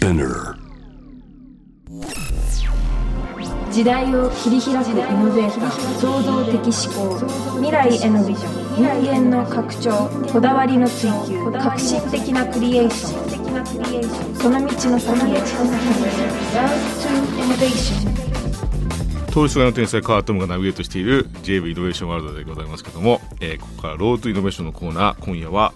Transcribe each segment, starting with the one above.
Spinner. 時代を切り開くイノベーター創造的思考未来へのビジョン人間の拡張こだわりの追求革新的なクリエーションその道の先へ Love to Innovation 通りすがりの天才カートムがナビゲートしている JV イノベーションワールドでございますけども、えーここからロードイノベーションのコーナー今夜は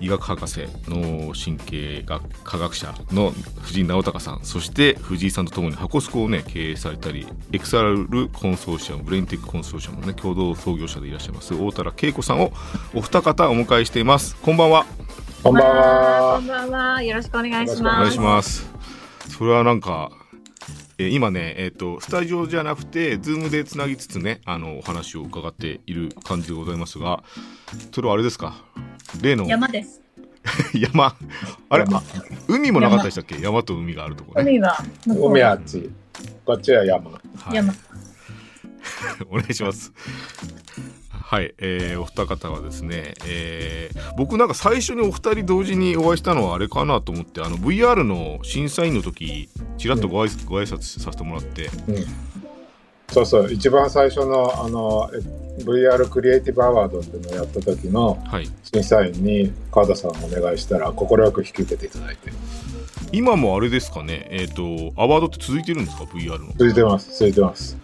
医学博士の神経学科学者の藤井直敬さんそして藤井さんとともにハコスコをね経営されたり XRコンソーシアムブレインテックコンソーシアムのね共同創業者でいらっしゃいます太田良恵子さんをお二方お迎えしていますこんばんはこんばんはこん。ばんは。よろしくお願いしおます。願いしますそれはなんかえー今ね、えっ、と、スタジオじゃなくて、ズームでつなぎつつね、あの、お話を伺っている感じでございますが、それはあれですか？例の山です。山。あれあ海もなかったでしたっけ？山と海があるとこね。海は向こう海はあっち。こっちは山。はい山。お願いします。はい、えーお二方はですね、えー僕なんか最初にお二人同時にお会いしたのはあれかなと思ってあの VR の審査員の時ちらっとご挨拶ご挨拶させてもらって、そうそう、一番最初のあのえ VR クリエイティブアワードっていうのをやった時のはい、審査員に川田さんお願いしたら快く引き受けていただいて。今もあれですかね、えっ、と、アワードって続いてるんですか、VR の。続いてます、続いてます。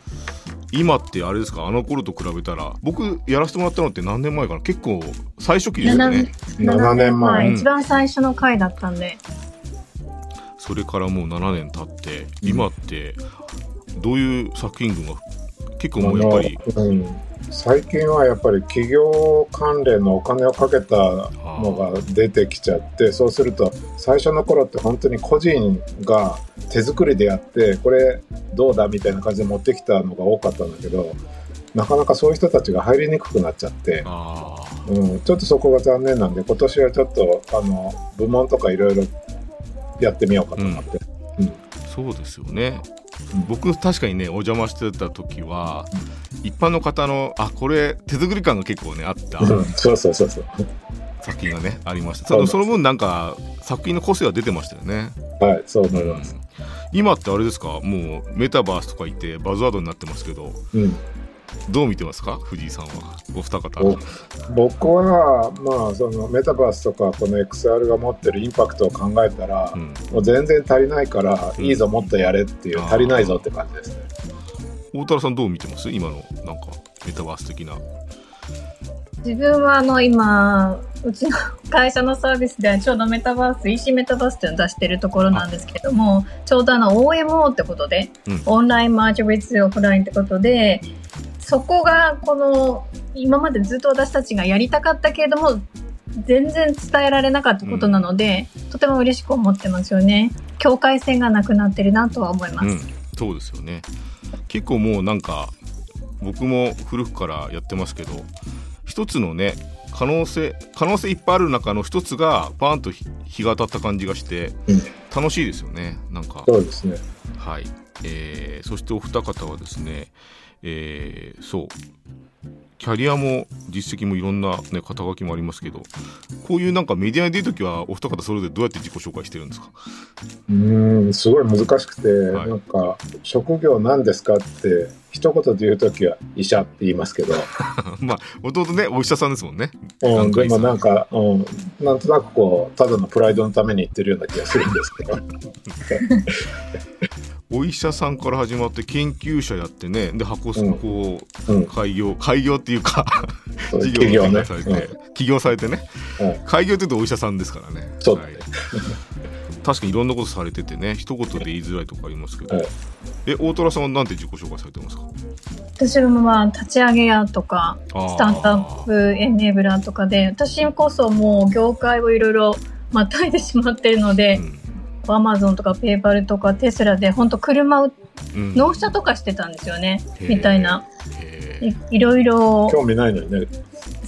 今ってあれですか、あの頃と比べたら、僕やらせてもらったのって何年前かな？結構最初期ですよね。7年。前。うん。一番最初の回だったんで。それからもう7年経って、今ってどういう作品群が結構もうやっぱり、うん、最近はやっぱり企業関連のお金をかけたのが出てきちゃってそうすると最初の頃って本当に個人が手作りでやってこれどうだみたいな感じで持ってきたのが多かったんだけどなかなかそういう人たちが入りにくくなっちゃって、うん、ちょっとそこが残念なんで今年はちょっとあの部門とかいろいろやってみようかと思って。そうですよねうん。僕確かにねお邪魔してた時は一般の方のあこれ手作り感が結構ねあった。うんそうそうそうそう。作品がねありました。そそのその分なんか作品の個性は出てましたよね。はい、そう思います。今ってあれですか？もうメタバースとか言ってバズワードになってますけど。うんどう見てますか？藤井さんは。お二方。お僕は、まあ、そのメタバースとかこの XR が持ってるインパクトを考えたら、うん、もう全然足りないから、うん。いいぞもっとやれっていう足りないぞって感じですね。大太郎さんどう見てます？今のなんかメタバース的な。自分はあの今、うちの会社のサービスではちょうどメタバース、EC メタバースっていうのを出してるところなんですけども、ちょうどあの OMO ってことで、うん。オンラインマージョンウィズオフラインってことで、そこがこの今までずっと私たちがやりたかったけれども、全然伝えられなかったことなので、とても嬉しく思ってますよね。境界線がなくなってるなとは思います。うん、そうですよね。結構もうなんか僕も古くからやってますけど一つのね可能性可能性いっぱいある中の一つがパーンと日日が当たった感じがしてうん。楽しいですよね。なんか。そうですね。はい、えーそしてお二方はですね、えーそう。キャリアも実績もいろんな、ね、肩書きもありますけどこういうなんかメディアに出るときはお二方それぞれどうやって自己紹介してるんですか？うーん、すごい難しくて、はい。なんか、職業何ですかって、一言で言うときは医者って言いますけど、まあ弟ねお医者さんですもんね。うん、でもなんか、うん、なんとなくこう、ただのプライドのために言ってるような気がするんですけど、お医者さんから始まって研究者やってねで箱スコうん、開業開業っていうか事企業を展開されて、起業されてね、うん。開業って言うとお医者さんですからね。そうはい確かにいろんなことされててね一言で言いづらいとこありますけど、はいえ大虎さんはなんて自己紹介されてますか？私もまあ立ち上げ屋とかスタートアップエネーブラーとかで私こそもう業界をいろいろ またいでしまってるので、アマゾンとかペーパルとかテスラで本当車をうん。うん納車とかしてたんですよね、みたいな。いいろいろ。興味ないのにね、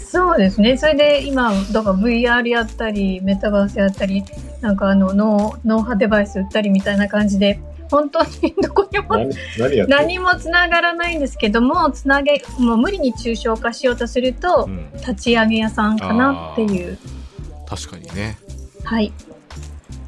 そうですね。それで今だから VR やったりメタバースやったりなんかあの脳脳波デバイス売ったりみたいな感じで本当に どこにも何もつながらないんですけどもつなげもう無理に抽象化しようとすると、うん。立ち上げ屋さんかなっていう。確かにね。はい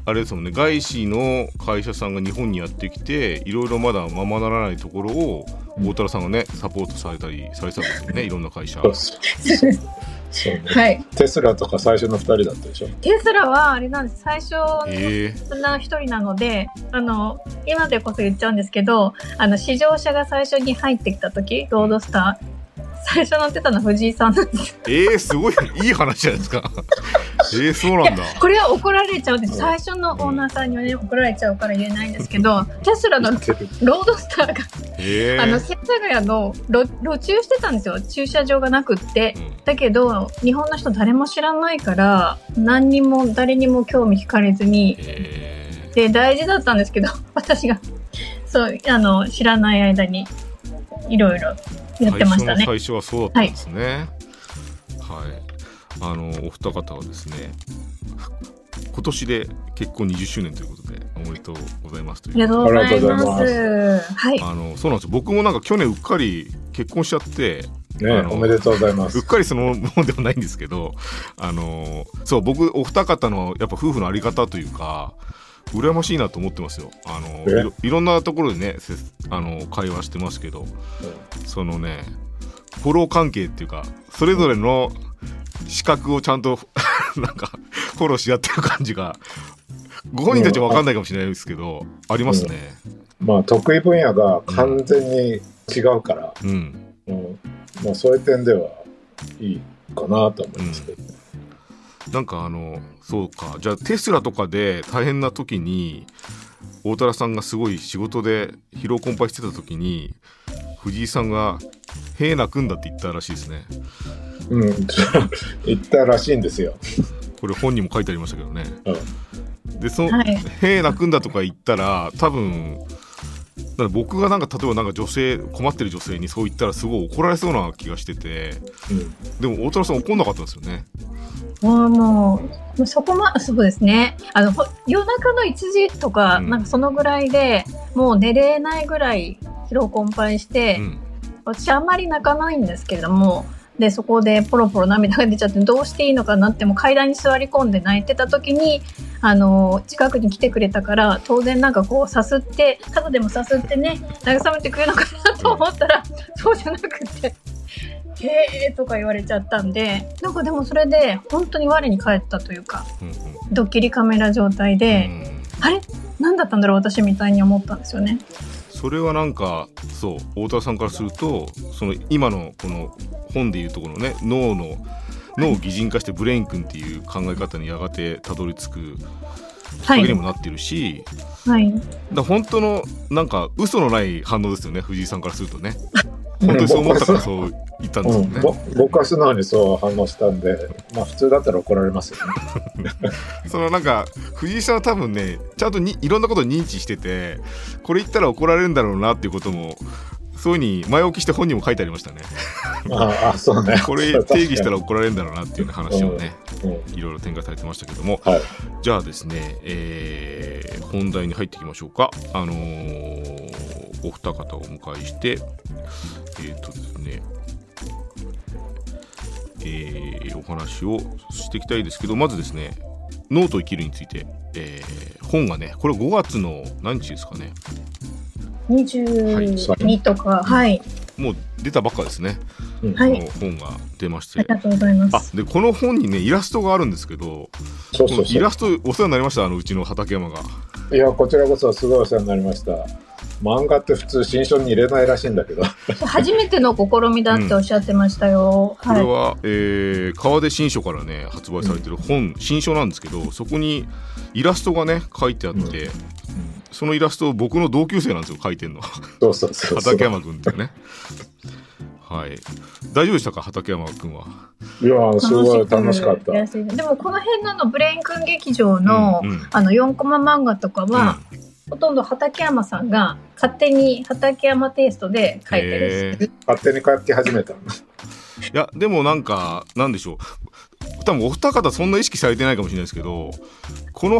あれですもんね。外資の会社さんが日本にやってきていろいろまだままならないところを大太郎さんがねサポートされたりされてたんですよね。いろんな会社。そうね。はい。テスラとか最初の2人だったでしょ？テスラはあれなんです。最初え。の一人なので、あの、今でこそ言っちゃうんですけど、あの、試乗車が最初に入ってきた時、ロードスター、最初乗ってたのは藤井さんなんです。ー、えー、すごいいい話じゃないですか えー、そうなんだこれは怒られちゃうんです。最初のオーナーさんにはね、怒られちゃうから言えないんですけど、テスラの ロードスターが、えー、あの、世田谷の路路中してたんですよ。駐車場がなくって。うんだけど、日本の人誰も知らないから、何にも、誰にも興味惹かれずに、えで、大事だったんですけど、私が、そう、あの、知らない間に、いろいろー、やってましたね。最初の最初はそうだったんですねはい、あのお二方はですね今年で結婚20周年ということでおめでとうございますというありがとうございます。はい。あのそうなんですよ僕もなんか去年うっかり結婚しちゃってねおめでとうございまうっす。かりそのものではないんですけどあのそう僕お二方のやっぱ夫婦のあり方というか羨ましいなと思ってますよ。あのえ？いろんなところでねせあの会話してますけどそのねフォロー関係っていうかそれぞれの資格をちゃんと なんかフォローし合ってる感じがご本人たちは分かんないかもしれないですけど、ありますね。まあ得意分野が完全に違うから、うん、うん。まあそういう点ではいいかなと思いますけど、なんかあのそうか。じゃあテスラとかで大変な時に大太郎さんがすごい仕事で疲労困憊してた時に藤井さんが「へえ泣くんだ」って言ったらしいですね。うん、言ったらしいんですよ。これ本にも書いてありましたけどね。うん。でそのはい。「へえ泣くんだ」とか言ったら多分だから僕がなんか例えばなんか女性困ってる女性にそう言ったらすごい怒られそうな気がしてて。うん。でも大太郎さん怒んなかったんですよねもう、もう、そこま、そうですね。あの、ほ夜中の1時とか、うん。なんかそのぐらいで、もう寝れないぐらい疲労困憊して、うん。私あんまり泣かないんですけれども、で、そこでポロポロ涙が出ちゃって、どうしていいのかなって、もう階段に座り込んで泣いてた時に、あの、近くに来てくれたから、当然なんかこう、さすって、肩でもさすってね、慰めてくれるのかなと思ったら、そうじゃなくて、へーとか言われちゃったんで、なんかでもそれで、本当に我に返ったというか、うんドッキリカメラ状態うんで、うんあれ？何だったんだろう私みたいに思ったんですよね。それはなんかそう大田さんからするとその今のこの本でいうところのね脳の脳を擬人化してブレイン君っていう考え方にやがてたどり着くきっはいかけに。もなってるし、はい。だから本当のなんか嘘のない反応ですよね藤井さんからするとね本当にそう思ったからそう言ったんですよね、うんぼ僕は素直にそう反応したんで、まあ普通だったら怒られますよね。そのなんか藤井さんは多分ねちゃんとにいろんなことを認知しててこれ言ったら怒られるんだろうなっていうこともそういうふうに前置きして本にも書いてありましたね。ああ、そうね。これ定義したら怒られるんだろうなっていうね話をねうんいろいろ展開されてましたけども。はい。じゃあですね、えー本題に入っていきましょうか。あのーお二方をお迎えしてえっ、とですねえーお話をしていきたいですけどまずですねノート生きるについて、えー本がねこれ5月の何日ですかね22とか、はい。もう出たばっかですね、はいこの本が出ましてありがとうございまあす。でこの本にねイラストがあるんですけどそうそうそう。このイラストお世話になりましたあのうちの畠山がいや、こちらこそすごいお世話になりました。漫画って普通新書に入れないらしいんだけど。初めての試みだっておっしゃってましたよ。はい。これは、えー川出新書からね発売されてる本、新書なんですけどそこにイラストがね書いてあって、そのイラスト僕の同級生なんですよ書いてんの。そうそうそうそう。畠山君っていうね。はい。大丈夫でしたか？畠山君は。いや、すごい楽しかった。でもこの辺のあのブレイン君劇場の、うんうん。あの4コマ漫画とかは、ほとんど畠山さんが勝手に畠山テイストで書いてる勝手に書き始めた。いやでもなんかなんでしょう多分お二方そんな意識されてないかもしれないですけどこの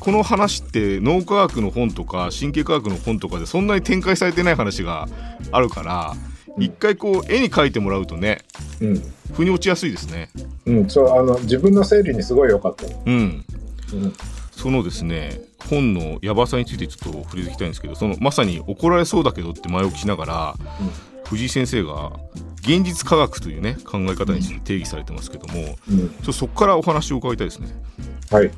この話って脳科学の本とか神経科学の本とかでそんなに展開されてない話があるからうん一回こう絵に描いてもらうとねうん。腑に落ちやすいですね。うん、そう、あの、自分の整理にすごい良かった。うん、うん。そのですね本のやばさについてちょっと触れていきたいんですけどそのまさに怒られそうだけどって前置きしながら、藤井先生が現実科学というね考え方について定義されてますけども、うんちょっとそこからお話を伺いたいですね。はい。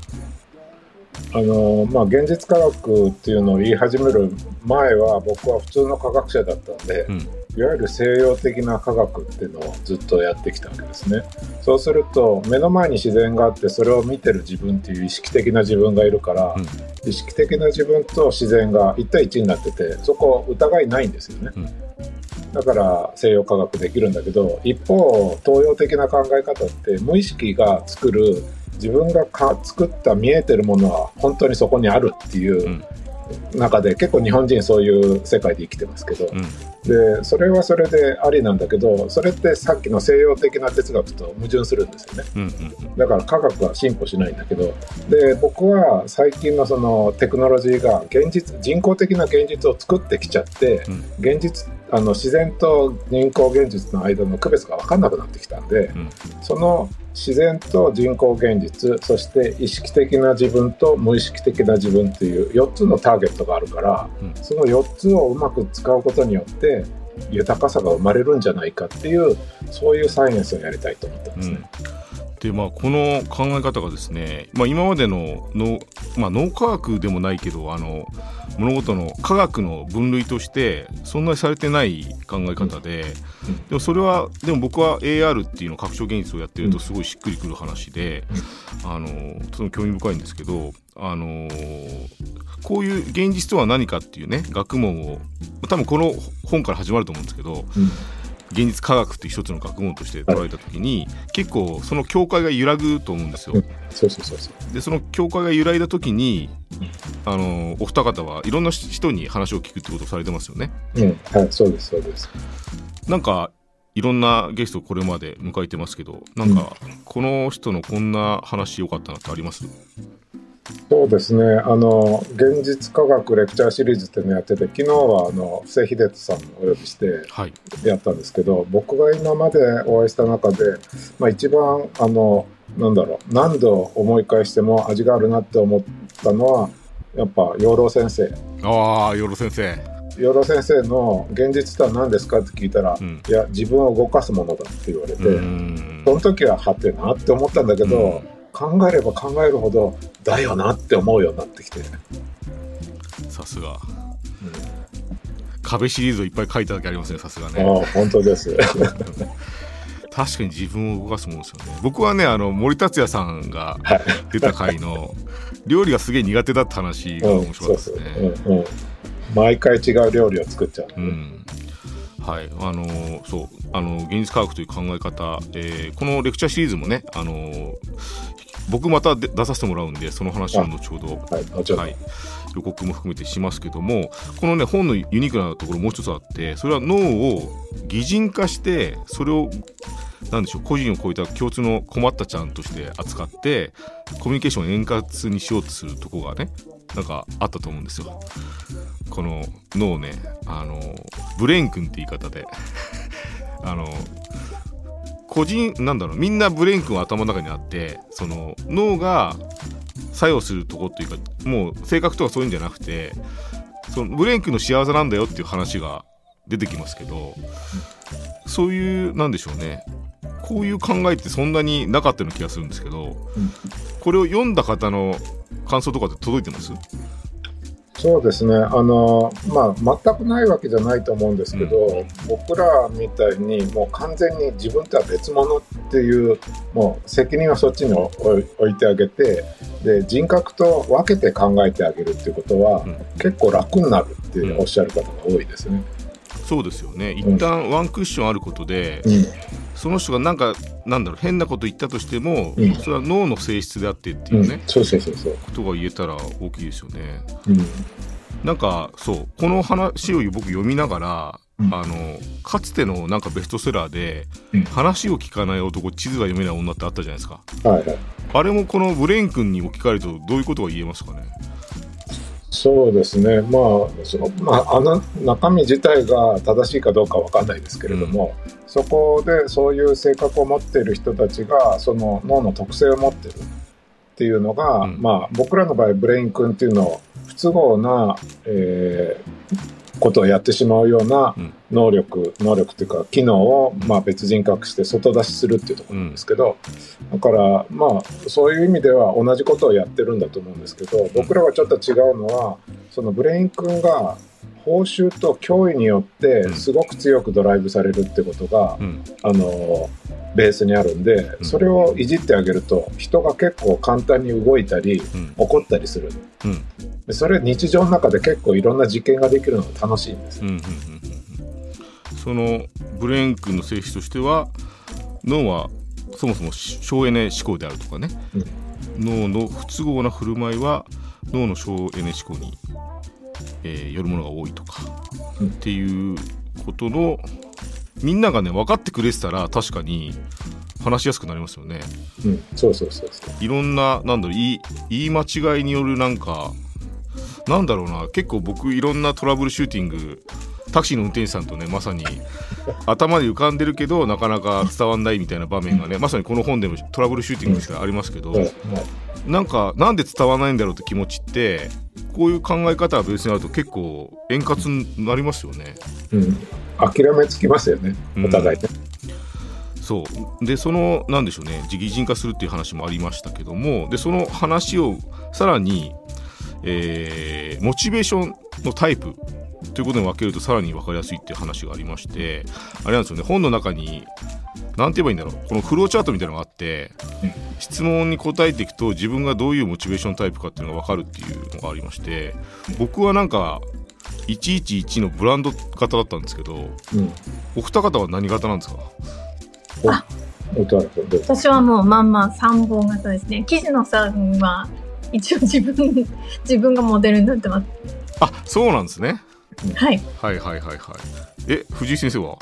あのまあ、現実科学っていうのを言い始める前は僕は普通の科学者だったんで、うんいわゆる西洋的な科学っていうのをずっとやってきたわけですね。そうすると目の前に自然があってそれを見てる自分っていう意識的な自分がいるから、うん意識的な自分と自然が1対1になっててそこ疑いないんですよね。うんだから西洋科学できるんだけど一方東洋的な考え方って無意識が作る自分がか作った見えてるものは本当にそこにあるっていう中で結構日本人そういう世界で生きてますけど、うでそれはそれでありなんだけどそれってさっきの西洋的な哲学と矛盾するんですよね。うんうんだから科学は進歩しないんだけどで僕は最近のそのテクノロジーが現実人工的な現実を作ってきちゃってうん。現実あの自然と人工現実の間の区別が分かんなくなってきたんで、うん。その自然と人工現実そして意識的な自分と無意識的な自分っていう4つのターゲットがあるから、うんその4つをうまく使うことによって豊かさが生まれるんじゃないかっていうそういうサイエンスをやりたいと思ってますね。でまあ、この考え方がですね、まあ、今までの脳,、まあ、脳科学でもないけどあの物事の科学の分類としてそんなにされてない考え方で、うんでもそれはでも僕は AR っていうの拡張現実をやってるとすごいしっくりくる話で、あのとても興味深いんですけどあのこういう現実とは何かっていうね学問を多分この本から始まると思うんですけど、うん現実科学っていう一つの学問として捉えた時に、結構その境界が揺らぐと思うんですよ。そうそうそうそうでその境界が揺らいだ時にあのお二方はいろんな人に話を聞くってことをされてますよね。うん、はい、そうです、そうです。なんかいろんなゲストこれまで迎えてますけどなんかこの人のこんな話良かったなってあります？そうですね、あの、現実科学レクチャーシリーズっていうのやってて、昨日は、あの、布施秀人さんをお呼びしてはい。やったんですけど、僕が今までお会いした中で、まあ一番、あの、なんだろう、何度思い返しても味があるなって思ったのは、やっぱ、養老先生。ああ、よろ先生。養老先生の現実とは何ですかって聞いたら、うんいや、自分を動かすものだって言われて、その時ははてなって思ったんだけど、うん考えれば考えるほどだよなって思うようになってきて、さすが。壁シリーズをいっぱい書いただけありますね、さすがあね。あ本当です。確かに自分を動かすものですよね。僕はね、あの森達也さんがはい。出た回の 料理がすげえ苦手だった話が面白かったですね。うんうん、毎回違う料理を作っちゃう、うん。はい、あのーそう。あの現実科学という考え方、えーこのレクチャーシリーズもね、あのー僕またで出させてもらうんでその話を後ほどはいはい、予告も含めてしますけどもこのね本のユニークなところもう一つあってそれは脳を擬人化してそれをなんでしょう個人を超えた共通の困ったちゃんとして扱ってコミュニケーションを円滑にしようとするとこがねなんかあったと思うんですよ。この脳をねあのブレイン君って言い方で あの個人なんだろうみんなブレイン君は頭の中にあってその脳が作用するとこっていうかもう性格とかそういうんじゃなくてそのブレイン君の幸せなんだよっていう話が出てきますけどそういうなんでしょうね。こういう考えってそんなになかったような気がするんですけど、うん。これを読んだ方の感想とかって届いてます？そうですね。あのまあ全くないわけじゃないと思うんですけど、僕らみたいにもう完全に自分とは別物っていうもう責任はそっちに置いてあげてで人格と分けて考えてあげるっていうことは、うん。結構楽になるっておっしゃる方が多いですね。そうですよね。一旦ワンクッションあることで、うんその人がなんかなんだろう変なこと言ったとしても、うん。それは脳の性質であってっていうね、そうそうそうそう。ことが言えたら大きいですよね。うん。なんかそうこの話を僕読みながら、うん。あのかつてのなんかベストセラーで、うん。話を聞かない男地図が読めない女ってあったじゃないですか。はいはい。あれもこのブレイン君に置き換えるとどういうことが言えますかね？そうですね、まあ、そのまあ、あの中身自体が正しいかどうかわかんないですけれども、そこでそういう性格を持っている人たちが、その脳の特性を持ってる。っていうのが、うんまあ僕らの場合ブレイン君っていうのを不都合な、えーことをやってしまうようなうん。能力、能力っていうか機能を、うん。まあ、別人格して外出しするっていうところなんですけど、だからまあそういう意味では同じことをやってるんだと思うんですけど僕らはちょっと違うのはそのブレイン君が報酬と脅威によってすごく強くドライブされるってことが、うん。あのベースにあるんでうん。それをいじってあげると人が結構簡単に動いたりうん。怒ったりする。うん。でそれ日常の中で結構いろんな実験ができるのが楽しいんです。うんうんうんうん。そのブレイン君の性質としては脳はそもそも省エネ思考であるとかね、脳の不都合な振る舞いは脳の省エネ思考に、えーよるものが多いとか、うん。っていうことのみんながね分かってくれてたら確かに話しやすくなりますよね。うん、そうそうそうそう。いろんななんだろう言い言い間違いによるなんかなんだろうな結構僕いろんなトラブルシューティングタクシーの運転手さんとねまさに頭で浮かんでるけどなかなか伝わんないみたいな場面がねまさにこの本でもトラブルシューティングとしてありますけど、なんかなんで伝わらないんだろうって気持ちってこういう考え方が別にあると結構円滑になりますよね。うん、諦めつきますよねお互いね、そう。でそのなんでしょうね自擬人化するっていう話もありましたけどもでその話をさらに、えーモチベーションのタイプということに分けるとさらに分かりやすいっていう話がありましてあれなんですよね。本の中に何て言えばいいんだろう。このフローチャートみたいなのがあって質問に答えていくと自分がどういうモチベーションタイプかっていうのが分かるっていうのがありまして僕はなんか111のブランド型だったんですけどうんお二方は何型なんですか？私はもうまんま参謀型ですね。岸野さんは一応自分、自分がモデルになってます。あそうなんですねはい。はいはいはいはい。え藤井先生は？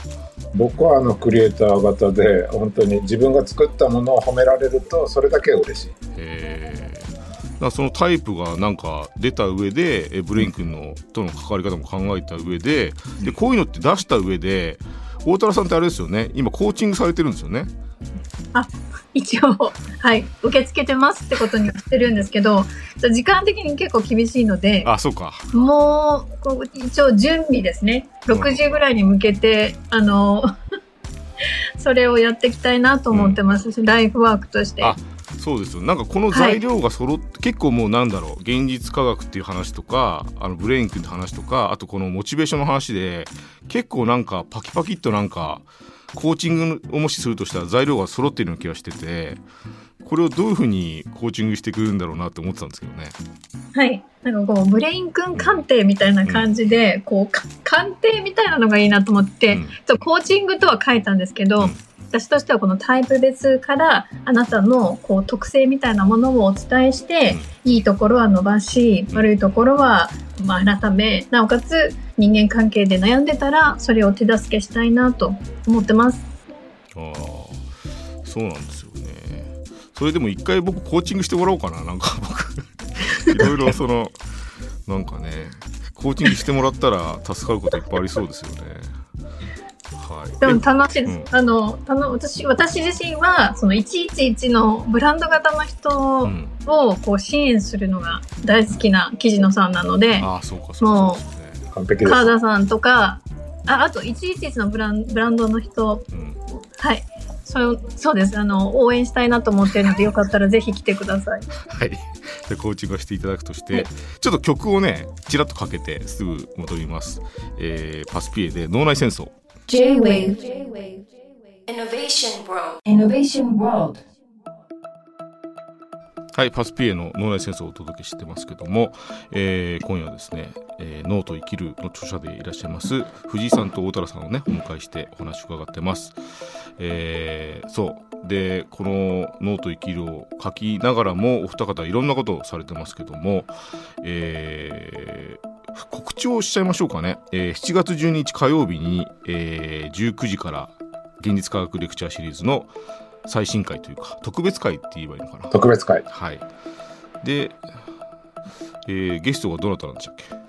僕はあのクリエイター型で本当に自分が作ったものを褒められるとそれだけ嬉しい。えー、だからそのタイプがなんか出た上でえブレイン君のとの関わり方も考えた上ででこういうのって出した上で大太郎さんってあれですよね。今コーチングされてるんですよね一応、はい。受け付けてますってことにはしてるんですけど、時間的に結構厳しいので、あそうかもう、こう一応準備ですね。6時ぐらいに向けて、あの、それをやっていきたいなと思ってますし、ライフワークとして。あそうですよなんかこの材料が揃って、結構もうなんだろう現実科学っていう話とかあのブレイン君って話とかあとこのモチベーションの話で結構なんかパキパキっとなんかコーチングをもしするとしたら材料が揃ってるような気がしててこれをどういうふうにコーチングしてくるんだろうなって思ってたんですけどね。はい。なんかこう、ブレイン君鑑定みたいな感じで、こう、か鑑定みたいなのがいいなと思って、うんちょっとコーチングとは書いたんですけど、うん私としてはこのタイプ別からあなたのこう特性みたいなものをお伝えして、いいところは伸ばし、うん悪いところはまあ改め、なおかつ人間関係で悩んでたら、それを手助けしたいなと思ってます。ああそうなんですよね。それでも一回僕コーチングしてもらおうかななんか僕 いろいろそのなんかねコーチングしてもらったら助かることいっぱいありそうですよね。はい。でもえ楽しいです。うんあの、たの私、私自身は、その111のブランド型の人うん、をこう支援するのが大好きな記事野さんなので、ああそうかそうかそう川田さんとか、ああと111のブランブランドの人、うんはい。そうそうです。あの、応援したいなと思ってるので、よかったらぜひ来てください。はい。でコーチングをしていただくとして、はいちょっと曲をねちらっとかけてすぐ戻ります。えー、パスピエで脳内戦争。J-Wave Innovation World. Innovation World. はい、パスピエの脳内戦争をお届けしてますけども、えー今夜はですね、えー脳と生きるの著者でいらっしゃいます藤井さんと大太郎さんをねお迎えしてお話を伺ってます。えーそう。でこの「脳と生きる」を書きながらもお二方いろんなことをされてますけども、えー告知をしちゃいましょうかね、えー7月12日火曜日に、えー19時から現実科学レクチャーシリーズの最新回というか特別回って言えばいいのかな。特別会。はい。で、えーゲストがどなたなんでしたっけ？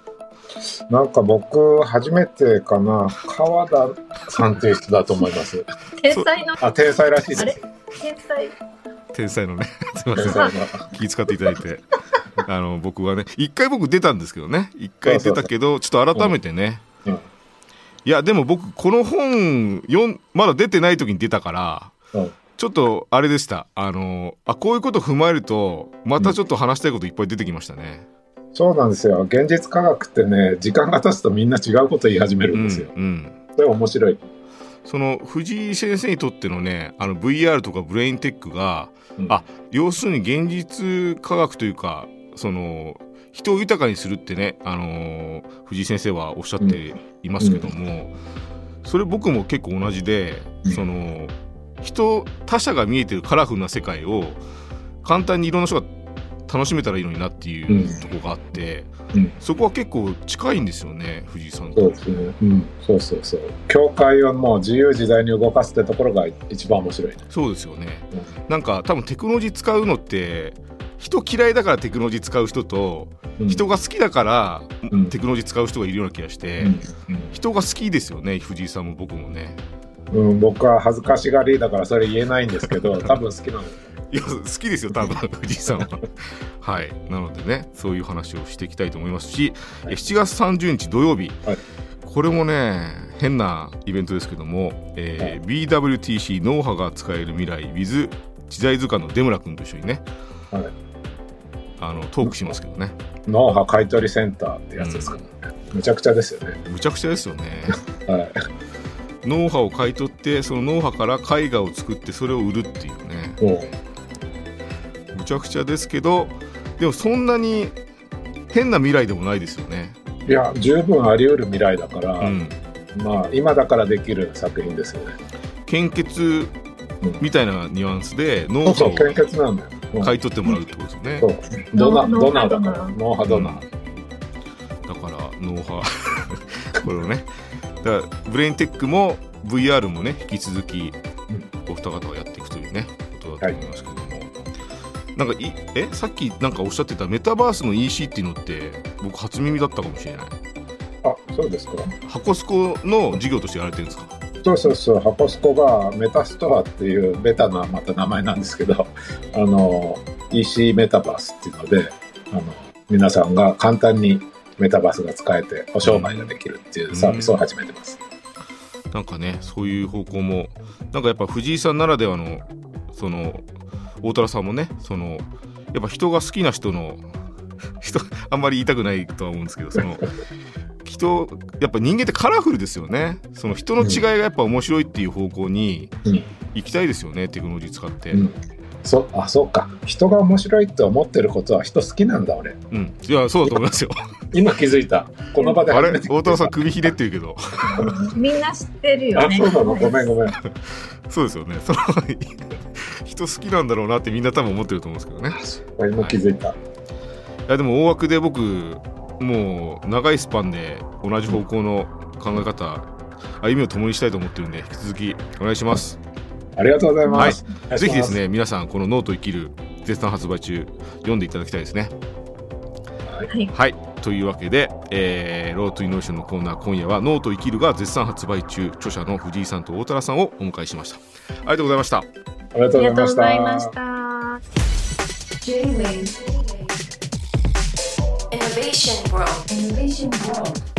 なんか僕初めてかな。川田さんっていう人だと思います。天才の、あ天才らしいあれ？です天才。天才のね。すいません。気遣っていただいて。あの僕はね一回僕出たんですけどね。一回出たけどちょっと改めてね、うん。いやでも僕この本読んまだ出てない時に出たからうん。ちょっとあれでした。あのあこういうこと踏まえるとまたちょっと話したいこといっぱい出てきましたね。そうなんですよ。現実科学ってね、時間が経つとみんな違うこと言い始めるんですよ。うんうん。それ面白い。その藤井先生にとってのねあの VR とかブレインテックが、うん。あ要するに現実科学というかその人を豊かにするってね、あのー藤井先生はおっしゃっていますけども、それ僕も結構同じで、うん。その人他者が見えてるカラフルな世界を簡単にいろんな人が楽しめたらいいのになっていううんとこがあって、うんそこは結構近いんですよね藤井さんと。そうですね。うん。そうそうそう。教会をもう自由自在に動かすってところが一番面白いね。そうですよね、うんなんか多分テクノロジー使うのって人嫌いだからテクノロジー使う人と、うん人が好きだから、うんテクノロジー使う人がいるような気がして、うん人が好きですよね藤井さんも僕もねうんうん、僕は恥ずかしがりだからそれ言えないんですけど、多分好きなの。いや好きですよ多分 藤井さんは。はい。なのでねそういう話をしていきたいと思いますし、はい7月30日土曜日、はい。これもね変なイベントですけども、えー BWTC 脳波が使える未来 with 時代図鑑の出村君と一緒にねはい。あのトークしますけどね。脳波買取センターってやつですか、ね。むちゃくちゃですよね。むちゃくちゃですよね。はい。脳波を買い取ってその脳波から絵画を作ってそれを売るっていうねちゃくちゃですけどでもそんなに変な未来でもないですよね。う、いや、十分あり得る未来だから、うん、まあ、今だからできる作品ですよね。献血みたいなニュアンスで脳波そうそう、献を血なんだよ。うん。買い取ってもらうってことですよね。そう。ドナ脳ドナーだから。脳波ドナ。ー、だから脳波。これをね。だからブレインテックも VR もね引き続きお二方がやっていくというねことだと思いますけど。も、なんかいえさっきなんかおっしゃってたメタバースの EC っていうのって僕初耳だったかもしれない。あそうですか。箱スコの事業としてやられてるんですか？そうそうそう。ハコスコがメタストアっていうベタなまた名前なんですけど あの EC メタバースっていうのであの皆さんが簡単にメタバースが使えてお商売ができるっていうサービスを始めてます、なんかねそういう方向もなんかやっぱ藤井さんならではのその大虎さんもねそのやっぱ人が好きな人の 人あんまり言いたくないとは思うんですけどその人やっぱ人間ってカラフルですよね。その人の違いがやっぱ面白いっていう方向にうん。行きたいですよねテクノロジー使って、うん。そあそうか。人が面白いって思ってることは人好きなんだ俺。うん、いやそうだと思いますよ。今気づいた。この場であれ？太田良さん首ひねってるけど。みんな知ってるよね。あそうなの？ごめんごめん。そうですよね。その人好きなんだろうなってみんな多分思ってると思うんですけどね。今気づいた、い。やでも大枠で僕もう長いスパンで同じ方向の考え方歩みを共にしたいと思ってるんで引き続きお願いします。ありがとうございます、お願いします。ぜひですね皆さんこの脳と生きる絶賛発売中読んでいただきたいですね。はい。はいというわけで、えー Road to Innovation のコーナー今夜は脳と生きるが絶賛発売中著者の藤井さんと太田良さんをお迎えしました。ありがとうございました。ありがとうごございました。ざいました。J-Wave Innovation World. Innovation World